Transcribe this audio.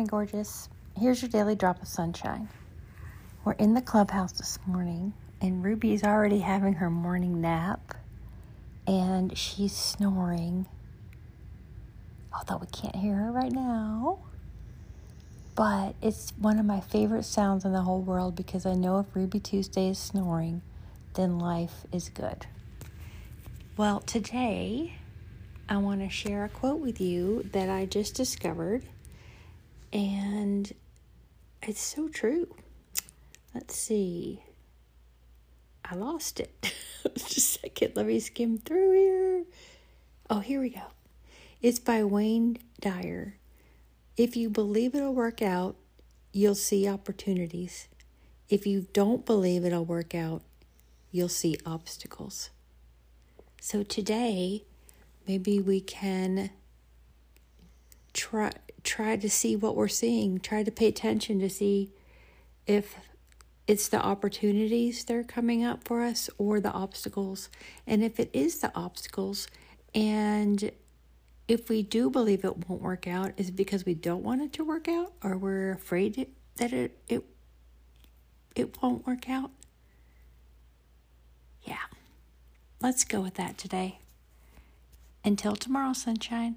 Morning, gorgeous. Here's your daily drop of sunshine. We're in the clubhouse this morning, and Ruby's already having her morning nap, and she's snoring. Although we can't hear her right now. But it's one of my favorite sounds in the whole world because I know if Ruby Tuesday is snoring, then life is good. Well, today I want to share a quote with you that I just discovered and it's so true. Let's see. I lost it. Just a second. Let me skim through here. Oh, here we go. It's by Wayne Dyer. If you believe it'll work out, you'll see opportunities. If you don't believe it'll work out, you'll see obstacles. So today, maybe we can try try to see what we're seeing, try to pay attention to see if it's the opportunities that are coming up for us or the obstacles. And if it is the obstacles, and if we do believe it won't work out, is it because we don't want it to work out or we're afraid that it, it, it won't work out? Yeah, let's go with that today. Until tomorrow, sunshine.